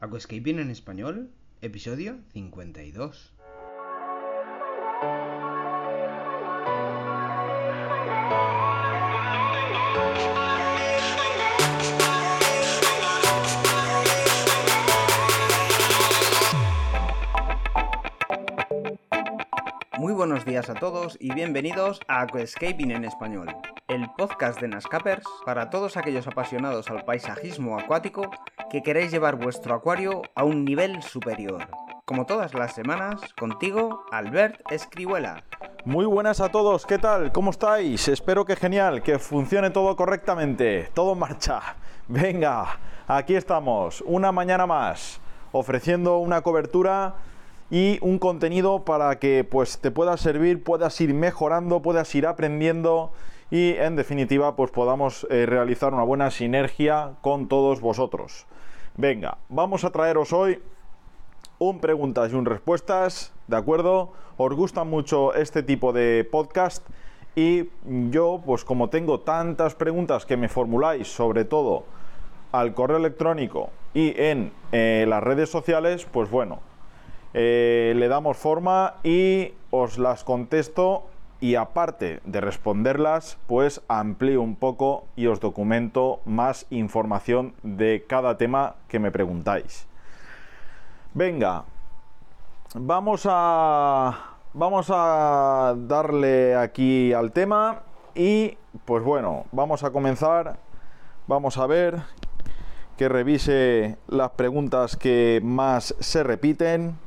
Aquascaping en español, episodio 52. Muy buenos días a todos y bienvenidos a Aquascaping en español, el podcast de Nascapers para todos aquellos apasionados al paisajismo acuático que queréis llevar vuestro acuario a un nivel superior. Como todas las semanas, contigo, Albert Escribuela. Muy buenas a todos, ¿qué tal? ¿Cómo estáis? Espero que genial, que funcione todo correctamente, todo en marcha. Venga, aquí estamos, una mañana más, ofreciendo una cobertura y un contenido para que pues te pueda servir, puedas ir mejorando, puedas ir aprendiendo y en definitiva pues podamos eh, realizar una buena sinergia con todos vosotros. Venga, vamos a traeros hoy un preguntas y un respuestas, ¿de acuerdo? Os gusta mucho este tipo de podcast y yo pues como tengo tantas preguntas que me formuláis sobre todo al correo electrónico y en eh, las redes sociales, pues bueno, eh, le damos forma y os las contesto y aparte de responderlas, pues amplío un poco y os documento más información de cada tema que me preguntáis. Venga, vamos a vamos a darle aquí al tema y pues bueno, vamos a comenzar. Vamos a ver que revise las preguntas que más se repiten.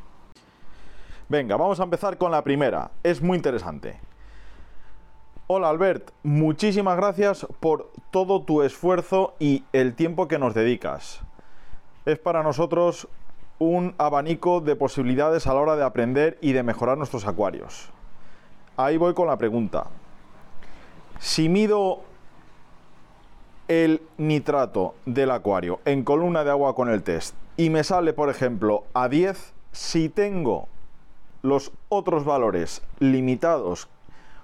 Venga, vamos a empezar con la primera. Es muy interesante. Hola Albert, muchísimas gracias por todo tu esfuerzo y el tiempo que nos dedicas. Es para nosotros un abanico de posibilidades a la hora de aprender y de mejorar nuestros acuarios. Ahí voy con la pregunta. Si mido el nitrato del acuario en columna de agua con el test y me sale, por ejemplo, a 10, si tengo los otros valores limitados,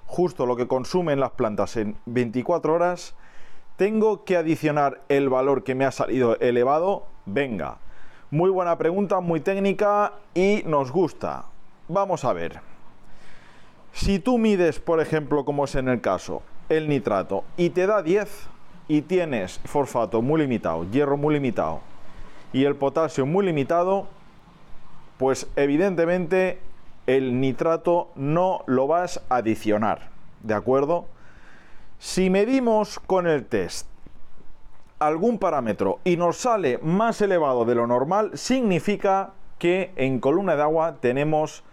justo lo que consumen las plantas en 24 horas, tengo que adicionar el valor que me ha salido elevado. Venga, muy buena pregunta, muy técnica y nos gusta. Vamos a ver. Si tú mides, por ejemplo, como es en el caso, el nitrato y te da 10 y tienes fosfato muy limitado, hierro muy limitado y el potasio muy limitado, pues evidentemente el nitrato no lo vas a adicionar, ¿de acuerdo? Si medimos con el test algún parámetro y nos sale más elevado de lo normal, significa que en columna de agua tenemos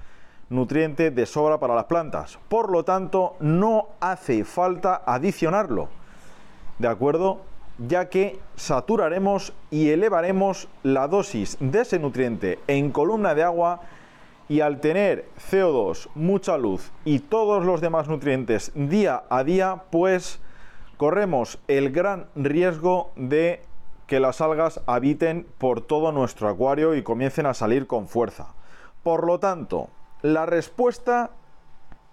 nutriente de sobra para las plantas. Por lo tanto, no hace falta adicionarlo. ¿De acuerdo? Ya que saturaremos y elevaremos la dosis de ese nutriente en columna de agua y al tener CO2, mucha luz y todos los demás nutrientes día a día, pues corremos el gran riesgo de que las algas habiten por todo nuestro acuario y comiencen a salir con fuerza. Por lo tanto, la respuesta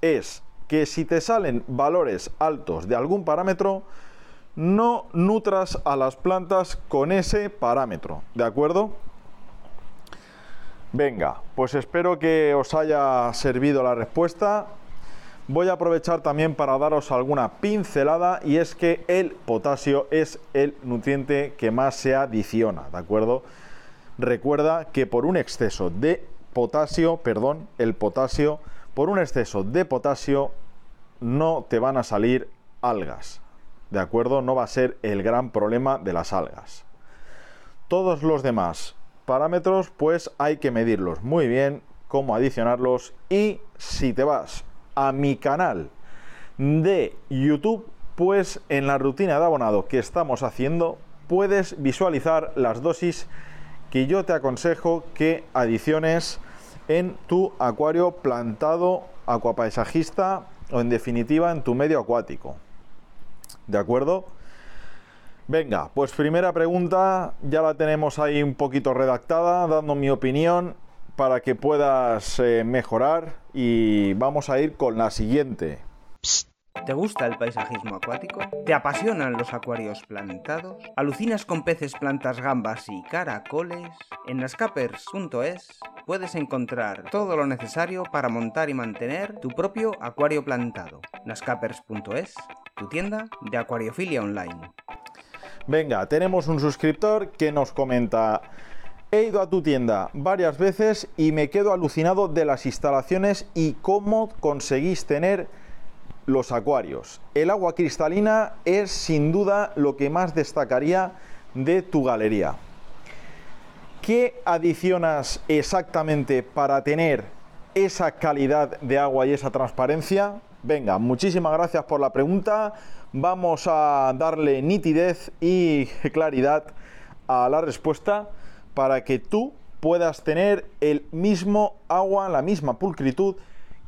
es que si te salen valores altos de algún parámetro, no nutras a las plantas con ese parámetro, ¿de acuerdo? Venga, pues espero que os haya servido la respuesta. Voy a aprovechar también para daros alguna pincelada y es que el potasio es el nutriente que más se adiciona, ¿de acuerdo? Recuerda que por un exceso de potasio, perdón, el potasio, por un exceso de potasio no te van a salir algas, ¿de acuerdo? No va a ser el gran problema de las algas. Todos los demás parámetros pues hay que medirlos muy bien, cómo adicionarlos y si te vas a mi canal de YouTube, pues en la rutina de abonado que estamos haciendo puedes visualizar las dosis que yo te aconsejo que adiciones en tu acuario plantado acuapaisajista o en definitiva en tu medio acuático. ¿De acuerdo? Venga, pues primera pregunta, ya la tenemos ahí un poquito redactada, dando mi opinión para que puedas eh, mejorar y vamos a ir con la siguiente. ¿Te gusta el paisajismo acuático? ¿Te apasionan los acuarios plantados? ¿Alucinas con peces, plantas, gambas y caracoles? En nascapers.es puedes encontrar todo lo necesario para montar y mantener tu propio acuario plantado. nascapers.es, tu tienda de acuariofilia online. Venga, tenemos un suscriptor que nos comenta... He ido a tu tienda varias veces y me quedo alucinado de las instalaciones y cómo conseguís tener los acuarios. El agua cristalina es sin duda lo que más destacaría de tu galería. ¿Qué adicionas exactamente para tener esa calidad de agua y esa transparencia? Venga, muchísimas gracias por la pregunta. Vamos a darle nitidez y claridad a la respuesta para que tú puedas tener el mismo agua, la misma pulcritud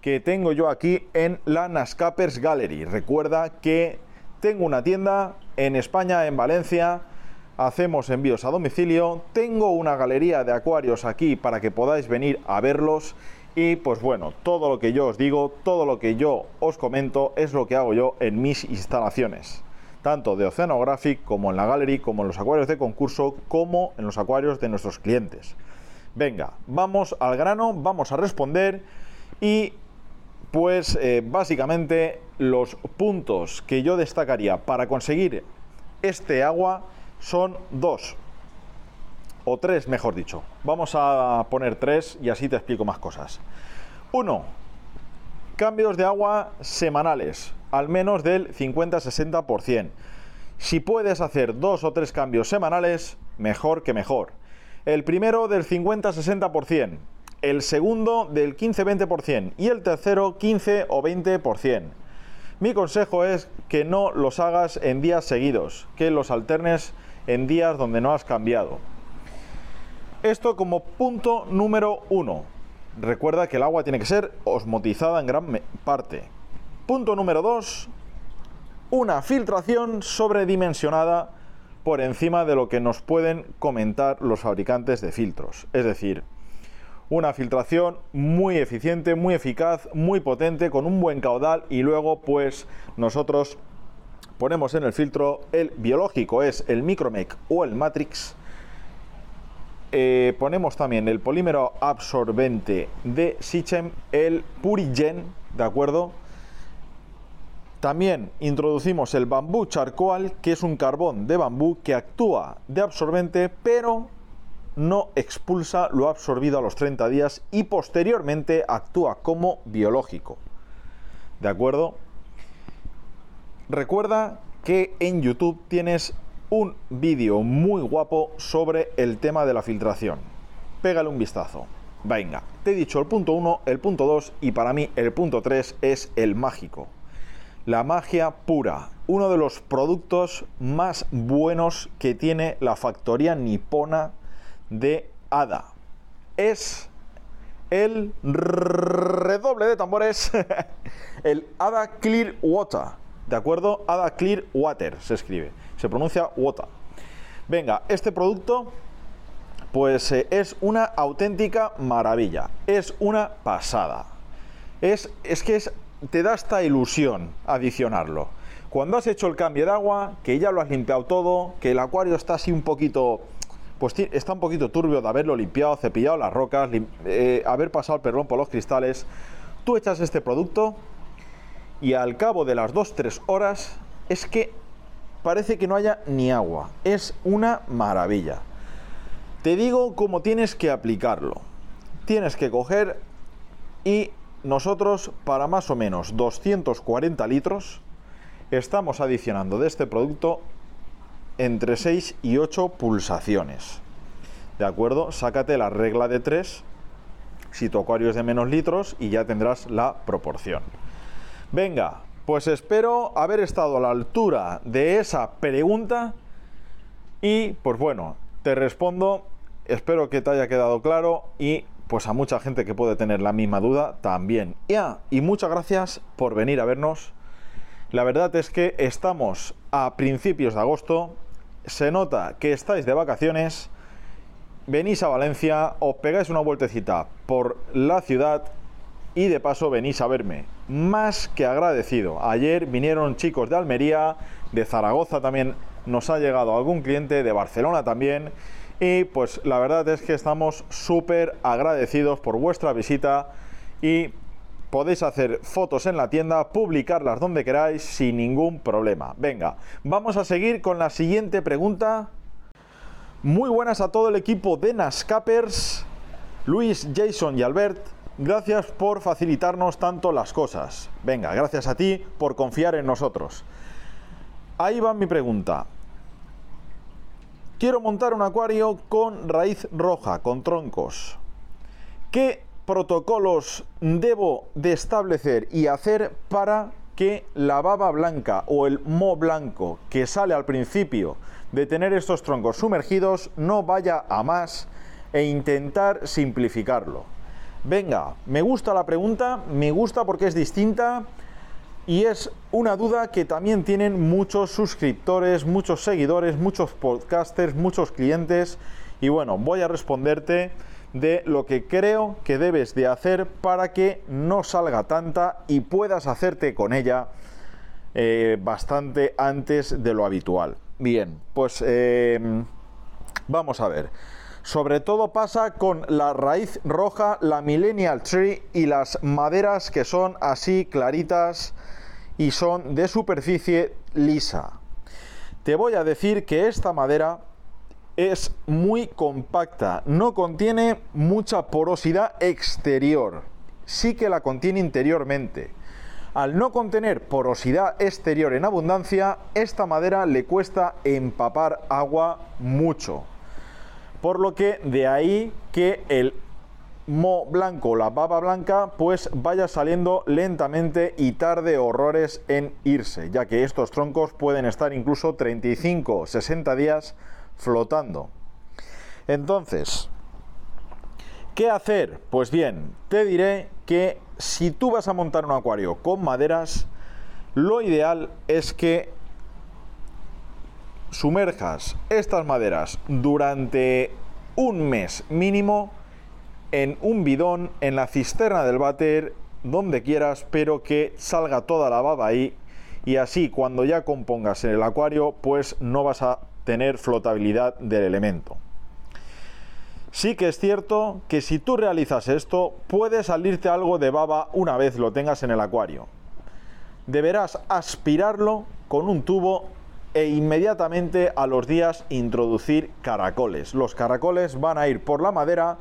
que tengo yo aquí en la Nascapers Gallery. Recuerda que tengo una tienda en España, en Valencia, hacemos envíos a domicilio, tengo una galería de acuarios aquí para que podáis venir a verlos y pues bueno, todo lo que yo os digo, todo lo que yo os comento es lo que hago yo en mis instalaciones, tanto de Oceanographic como en la Gallery, como en los acuarios de concurso, como en los acuarios de nuestros clientes. Venga, vamos al grano, vamos a responder y pues eh, básicamente los puntos que yo destacaría para conseguir este agua son dos, o tres mejor dicho. Vamos a poner tres y así te explico más cosas. Uno, cambios de agua semanales, al menos del 50-60%. Si puedes hacer dos o tres cambios semanales, mejor que mejor. El primero del 50-60%, el segundo del 15-20% y el tercero 15 o 20%. Mi consejo es que no los hagas en días seguidos, que los alternes en días donde no has cambiado. Esto como punto número uno. Recuerda que el agua tiene que ser osmotizada en gran parte. Punto número dos. Una filtración sobredimensionada por encima de lo que nos pueden comentar los fabricantes de filtros. Es decir, una filtración muy eficiente, muy eficaz, muy potente, con un buen caudal y luego pues nosotros ponemos en el filtro el biológico, es el Micromec o el Matrix. Eh, ponemos también el polímero absorbente de Sichem, el Purigen, ¿de acuerdo? También introducimos el bambú charcoal, que es un carbón de bambú que actúa de absorbente, pero no expulsa lo absorbido a los 30 días y posteriormente actúa como biológico. ¿De acuerdo? Recuerda que en YouTube tienes un vídeo muy guapo sobre el tema de la filtración. Pégale un vistazo. Venga, te he dicho el punto 1, el punto 2 y para mí el punto 3 es el mágico. La magia pura, uno de los productos más buenos que tiene la factoría nipona de Ada. Es el redoble de tambores, el Ada Clear Water, ¿de acuerdo? Ada Clear Water se escribe, se pronuncia water. Venga, este producto pues eh, es una auténtica maravilla, es una pasada. Es, es que es, te da esta ilusión adicionarlo. Cuando has hecho el cambio de agua, que ya lo has limpiado todo, que el acuario está así un poquito pues está un poquito turbio de haberlo limpiado, cepillado las rocas, eh, haber pasado el perrón por los cristales. Tú echas este producto y al cabo de las 2-3 horas es que parece que no haya ni agua. Es una maravilla. Te digo cómo tienes que aplicarlo. Tienes que coger y nosotros para más o menos 240 litros estamos adicionando de este producto entre 6 y 8 pulsaciones. ¿De acuerdo? Sácate la regla de 3 si tu acuario es de menos litros y ya tendrás la proporción. Venga, pues espero haber estado a la altura de esa pregunta y pues bueno, te respondo, espero que te haya quedado claro y pues a mucha gente que puede tener la misma duda también. Ya, y muchas gracias por venir a vernos. La verdad es que estamos a principios de agosto, se nota que estáis de vacaciones, venís a Valencia, os pegáis una vueltecita por la ciudad y de paso venís a verme. Más que agradecido. Ayer vinieron chicos de Almería, de Zaragoza también nos ha llegado algún cliente, de Barcelona también. Y pues la verdad es que estamos súper agradecidos por vuestra visita y podéis hacer fotos en la tienda, publicarlas donde queráis sin ningún problema. Venga, vamos a seguir con la siguiente pregunta. Muy buenas a todo el equipo de Nascapers, Luis, Jason y Albert. Gracias por facilitarnos tanto las cosas. Venga, gracias a ti por confiar en nosotros. Ahí va mi pregunta. Quiero montar un acuario con raíz roja, con troncos. ¿Qué protocolos debo de establecer y hacer para que la baba blanca o el mo blanco que sale al principio de tener estos troncos sumergidos no vaya a más e intentar simplificarlo? Venga, me gusta la pregunta, me gusta porque es distinta y es una duda que también tienen muchos suscriptores, muchos seguidores, muchos podcasters, muchos clientes. Y bueno, voy a responderte de lo que creo que debes de hacer para que no salga tanta y puedas hacerte con ella eh, bastante antes de lo habitual. Bien, pues em, vamos a ver. Sobre todo pasa con la raíz roja, la Millennial Tree y las maderas que son así claritas y son de superficie lisa. Te voy a decir que esta madera es muy compacta, no contiene mucha porosidad exterior, sí que la contiene interiormente. Al no contener porosidad exterior en abundancia, esta madera le cuesta empapar agua mucho. Por lo que de ahí que el mo blanco, la baba blanca, pues vaya saliendo lentamente y tarde horrores en irse, ya que estos troncos pueden estar incluso 35 60 días flotando. Entonces, ¿qué hacer? Pues bien, te diré que si tú vas a montar un acuario con maderas, lo ideal es que sumerjas estas maderas durante un mes mínimo en un bidón, en la cisterna del váter, donde quieras, pero que salga toda la baba ahí y así cuando ya compongas en el acuario, pues no vas a tener flotabilidad del elemento. Sí que es cierto que si tú realizas esto, puede salirte algo de baba una vez lo tengas en el acuario. Deberás aspirarlo con un tubo e inmediatamente a los días introducir caracoles. Los caracoles van a ir por la madera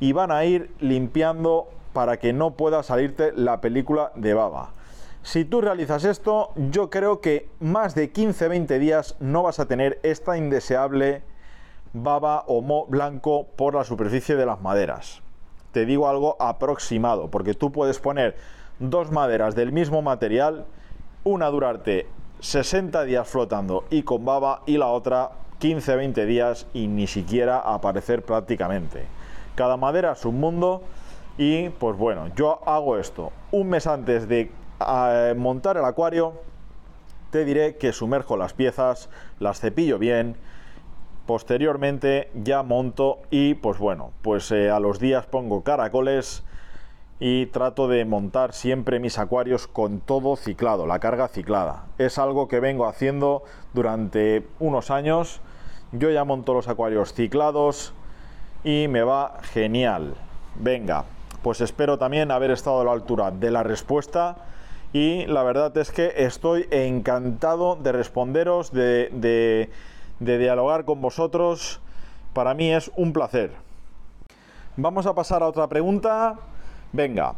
y van a ir limpiando para que no pueda salirte la película de baba. Si tú realizas esto, yo creo que más de 15-20 días no vas a tener esta indeseable baba o mo blanco por la superficie de las maderas. Te digo algo aproximado, porque tú puedes poner dos maderas del mismo material, una durarte 60 días flotando y con baba y la otra 15-20 días y ni siquiera aparecer prácticamente. Cada madera es un mundo y pues bueno, yo hago esto un mes antes de eh, montar el acuario. Te diré que sumerjo las piezas, las cepillo bien, posteriormente ya monto y pues bueno, pues eh, a los días pongo caracoles y trato de montar siempre mis acuarios con todo ciclado, la carga ciclada. Es algo que vengo haciendo durante unos años. Yo ya monto los acuarios ciclados, y me va genial. Venga, pues espero también haber estado a la altura de la respuesta y la verdad es que estoy encantado de responderos, de, de, de dialogar con vosotros. Para mí es un placer. Vamos a pasar a otra pregunta. Venga.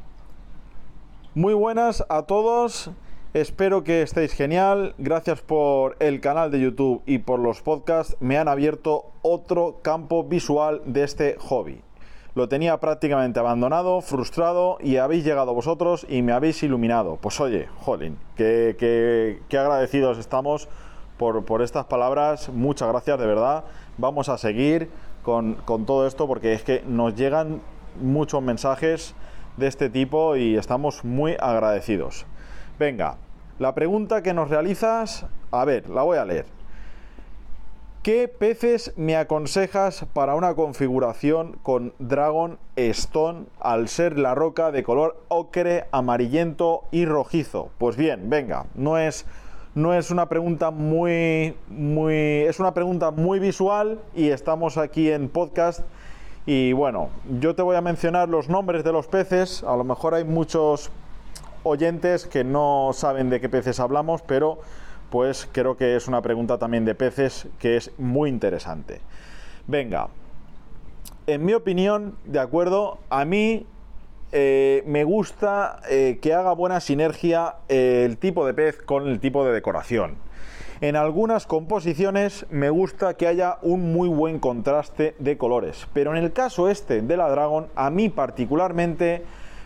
Muy buenas a todos. Espero que estéis genial. Gracias por el canal de YouTube y por los podcasts. Me han abierto otro campo visual de este hobby. Lo tenía prácticamente abandonado, frustrado y habéis llegado vosotros y me habéis iluminado. Pues oye, jolín, qué, agradecidos estamos por, estas palabras. Muchas gracias, de verdad. Vamos a seguir con todo esto porque es que nos llegan muchos mensajes de este tipo y estamos muy agradecidos. Venga, la pregunta que nos realizas, a ver, la voy a leer. ¿Qué peces me aconsejas para una configuración con Dragon Stone al ser la roca de color ocre, amarillento y rojizo? Pues bien, venga, no es, no es una pregunta muy, muy, es una pregunta muy visual y estamos aquí en podcast y bueno, yo te voy a mencionar los nombres de los peces, a lo mejor hay muchos oyentes que no saben de qué peces hablamos, pero pues creo que es una pregunta también de peces que es muy interesante. Venga, en mi opinión, de acuerdo, a mí eh, me gusta eh, que haga buena sinergia eh, el tipo de pez con el tipo de decoración. En algunas composiciones me gusta que haya un muy buen contraste de colores, pero en el caso este de la Dragon, a mí particularmente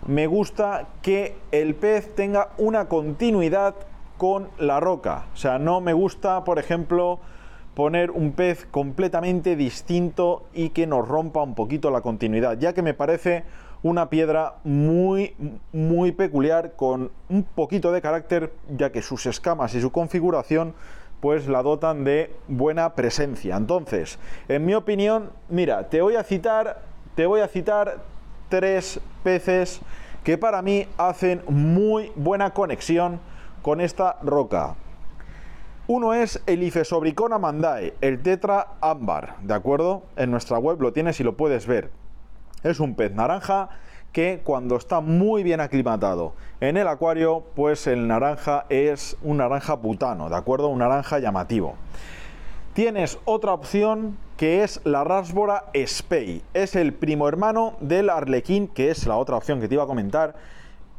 me gusta que el pez tenga una continuidad con la roca. O sea, no me gusta, por ejemplo, poner un pez completamente distinto y que nos rompa un poquito la continuidad, ya que me parece una piedra muy muy peculiar con un poquito de carácter, ya que sus escamas y su configuración pues la dotan de buena presencia. Entonces, en mi opinión, mira, te voy a citar te voy a citar tres peces que para mí hacen muy buena conexión con esta roca. Uno es el Ifesobricón amandae, el tetra ámbar, ¿de acuerdo? En nuestra web lo tienes y lo puedes ver. Es un pez naranja que cuando está muy bien aclimatado en el acuario, pues el naranja es un naranja putano, ¿de acuerdo? Un naranja llamativo. Tienes otra opción que es la Rasbora Spey. Es el primo hermano del Arlequín, que es la otra opción que te iba a comentar.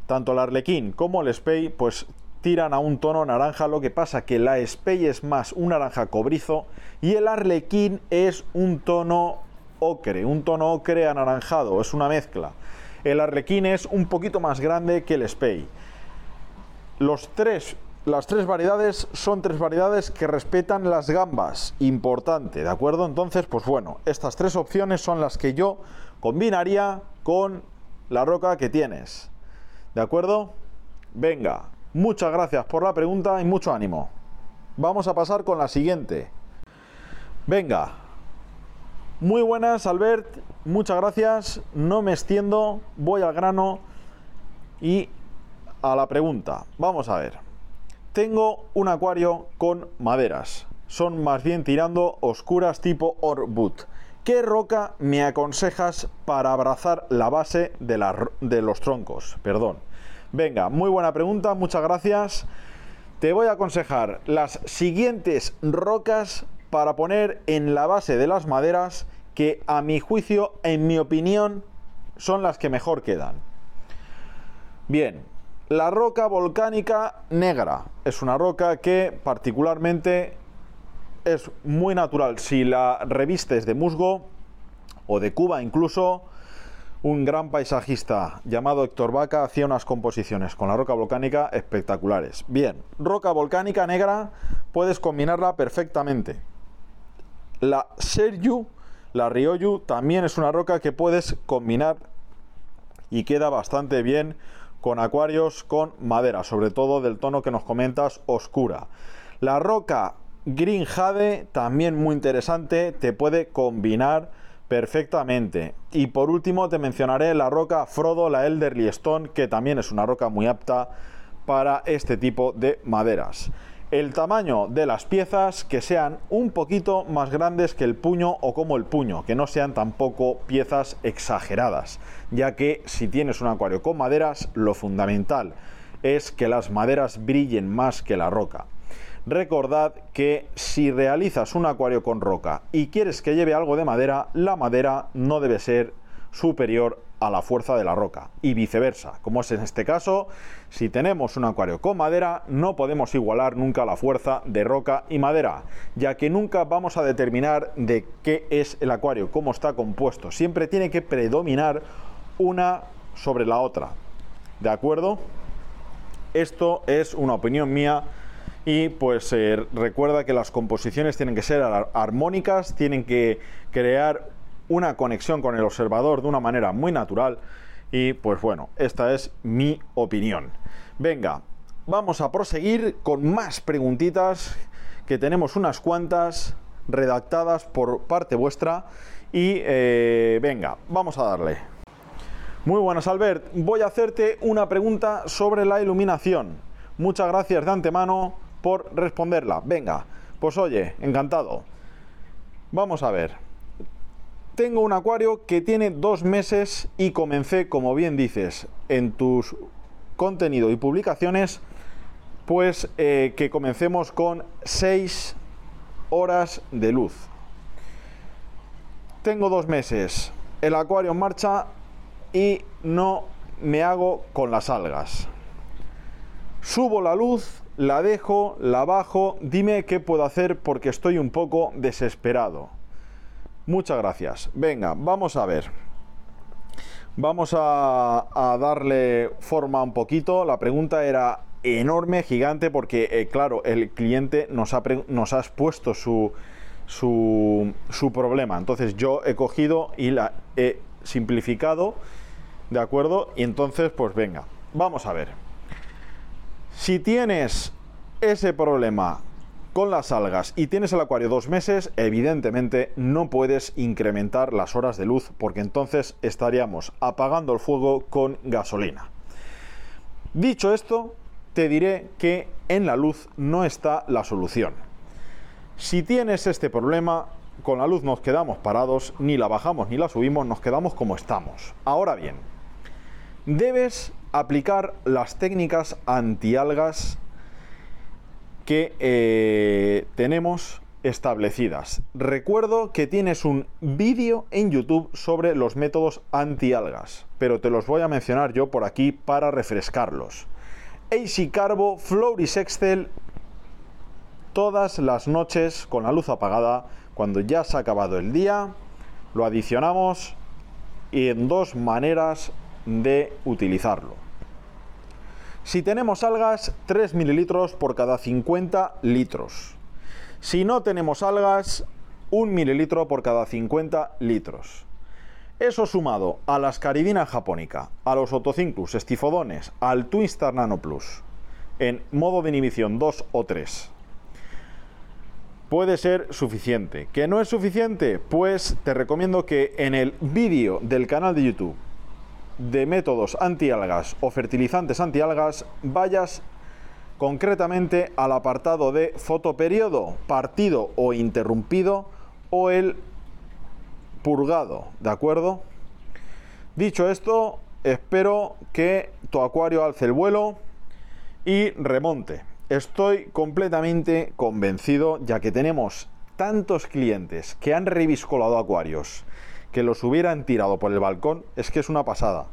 Tanto el Arlequín como el Spey, pues tiran a un tono naranja, lo que pasa que la Spey es más un naranja cobrizo y el Arlequín es un tono ocre, un tono ocre anaranjado, es una mezcla. El Arlequín es un poquito más grande que el Spey. Los tres, las tres variedades son tres variedades que respetan las gambas, importante, ¿de acuerdo? Entonces, pues bueno, estas tres opciones son las que yo combinaría con la roca que tienes. ¿De acuerdo? Venga, Muchas gracias por la pregunta y mucho ánimo. Vamos a pasar con la siguiente. Venga. Muy buenas, Albert. Muchas gracias. No me extiendo. Voy al grano. Y a la pregunta. Vamos a ver. Tengo un acuario con maderas. Son más bien tirando oscuras tipo Orbut. ¿Qué roca me aconsejas para abrazar la base de, de los troncos? Perdón. Venga, muy buena pregunta, muchas gracias. Te voy a aconsejar las siguientes rocas para poner en la base de las maderas que a mi juicio, en mi opinión, son las que mejor quedan. Bien, la roca volcánica negra es una roca que particularmente es muy natural. Si la revistes de musgo o de cuba incluso, un gran paisajista llamado Héctor Vaca hacía unas composiciones con la roca volcánica espectaculares. Bien, roca volcánica negra puedes combinarla perfectamente. La Seryu, la Ryoyu, también es una roca que puedes combinar y queda bastante bien con acuarios con madera, sobre todo del tono que nos comentas, oscura. La roca Green Jade, también muy interesante, te puede combinar perfectamente. Y por último te mencionaré la roca Frodo, la Elderly Stone, que también es una roca muy apta para este tipo de maderas. El tamaño de las piezas que sean un poquito más grandes que el puño o como el puño, que no sean tampoco piezas exageradas, ya que si tienes un acuario con maderas, lo fundamental es que las maderas brillen más que la roca. Recordad que si realizas un acuario con roca y quieres que lleve algo de madera, la madera no debe ser superior a la fuerza de la roca y viceversa. Como es en este caso, si tenemos un acuario con madera, no podemos igualar nunca la fuerza de roca y madera, ya que nunca vamos a determinar de qué es el acuario, cómo está compuesto. Siempre tiene que predominar una sobre la otra. ¿De acuerdo? Esto es una opinión mía y pues eh, recuerda que las composiciones tienen que ser armónicas, tienen que crear una conexión con el observador de una manera muy natural y pues bueno, esta es mi opinión. Venga, vamos a proseguir con más preguntitas, que tenemos unas cuantas. redactadas por parte vuestra. Y eh, venga, vamos a darle. Muy buenas, Albert. Voy a hacerte una pregunta sobre la iluminación. Muchas gracias de antemano por responderla. Venga, pues oye, encantado. Vamos a ver. Tengo un acuario que tiene dos meses y comencé, como bien dices, en tus contenido y publicaciones, pues eh, que comencemos con seis horas de luz. Tengo dos meses, el acuario en marcha y no me hago con las algas. Subo la luz, la dejo, la bajo, dime qué puedo hacer porque estoy un poco desesperado. Muchas gracias. Venga, vamos a ver. Vamos a, darle forma un poquito. La pregunta era enorme, gigante, porque eh, claro, el cliente nos ha, nos ha expuesto su, su, su, problema. Entonces yo he cogido y la he simplificado, ¿de acuerdo? Y entonces, pues venga, vamos a ver. Si tienes ese problema con las algas y tienes el acuario dos meses, evidentemente no puedes incrementar las horas de luz porque entonces estaríamos apagando el fuego con gasolina. Dicho esto, te diré que en la luz no está la solución. Si tienes este problema, con la luz nos quedamos parados, ni la bajamos ni la subimos, nos quedamos como estamos. Ahora bien, debes aplicar las técnicas antialgas que eh, tenemos establecidas. Recuerdo que tienes un vídeo en YouTube sobre los métodos antialgas, pero te los voy a mencionar yo por aquí para refrescarlos. AC Carbo, Excel todas las noches con la luz apagada, cuando ya se ha acabado el día, lo adicionamos y en dos maneras de utilizarlo. Si tenemos algas, 3 mililitros por cada 50 litros. Si no tenemos algas, 1 mililitro por cada 50 litros. Eso sumado a la ascaridina japónica, a los otocinclus, estifodones, al Twinstar Nano Plus, en modo de inhibición 2 o 3, puede ser suficiente. ¿Que no es suficiente? Pues te recomiendo que en el vídeo del canal de YouTube de métodos antialgas o fertilizantes antialgas vayas concretamente al apartado de fotoperiodo partido o interrumpido o el purgado, ¿de acuerdo? Dicho esto, espero que tu acuario alce el vuelo y remonte. Estoy completamente convencido, ya que tenemos tantos clientes que han reviscolado acuarios, que los hubieran tirado por el balcón, es que es una pasada.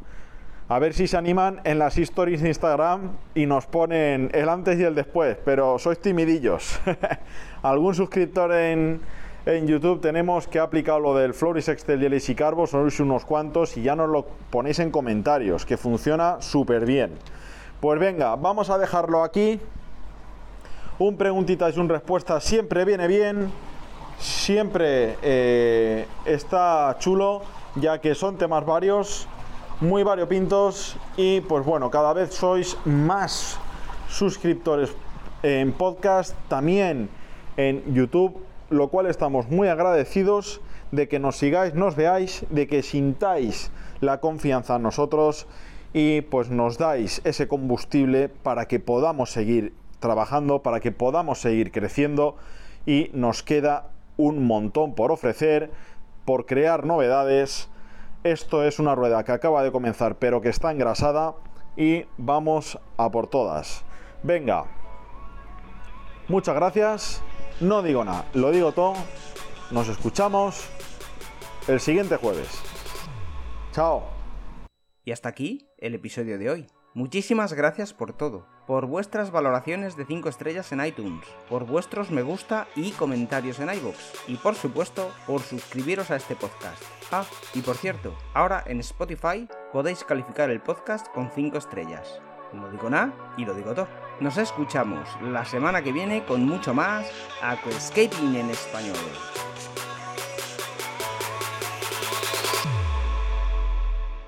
A ver si se animan en las stories de Instagram y nos ponen el antes y el después, pero sois timidillos. Algún suscriptor en, en YouTube tenemos que ha aplicado lo del Floris Excel y el Easy Carbo, sois unos cuantos y ya nos lo ponéis en comentarios, que funciona súper bien. Pues venga, vamos a dejarlo aquí. Un preguntitas y un respuesta siempre viene bien, siempre eh, está chulo, ya que son temas varios, muy variopintos y pues bueno, cada vez sois más suscriptores en podcast, también en YouTube lo cual estamos muy agradecidos de que nos sigáis, nos veáis, de que sintáis la confianza en nosotros y pues nos dais ese combustible para que podamos seguir trabajando, para que podamos seguir creciendo y nos queda un montón por ofrecer, por crear novedades. Esto es una rueda que acaba de comenzar pero que está engrasada y vamos a por todas. Venga, muchas gracias no digo nada, lo digo todo. Nos escuchamos el siguiente jueves. Chao. Y hasta aquí el episodio de hoy. Muchísimas gracias por todo, por vuestras valoraciones de 5 estrellas en iTunes, por vuestros me gusta y comentarios en iVoox, y por supuesto por suscribiros a este podcast. Ah, y por cierto, ahora en Spotify podéis calificar el podcast con 5 estrellas. No digo nada y lo digo todo. Nos escuchamos la semana que viene con mucho más Aquascaping en español.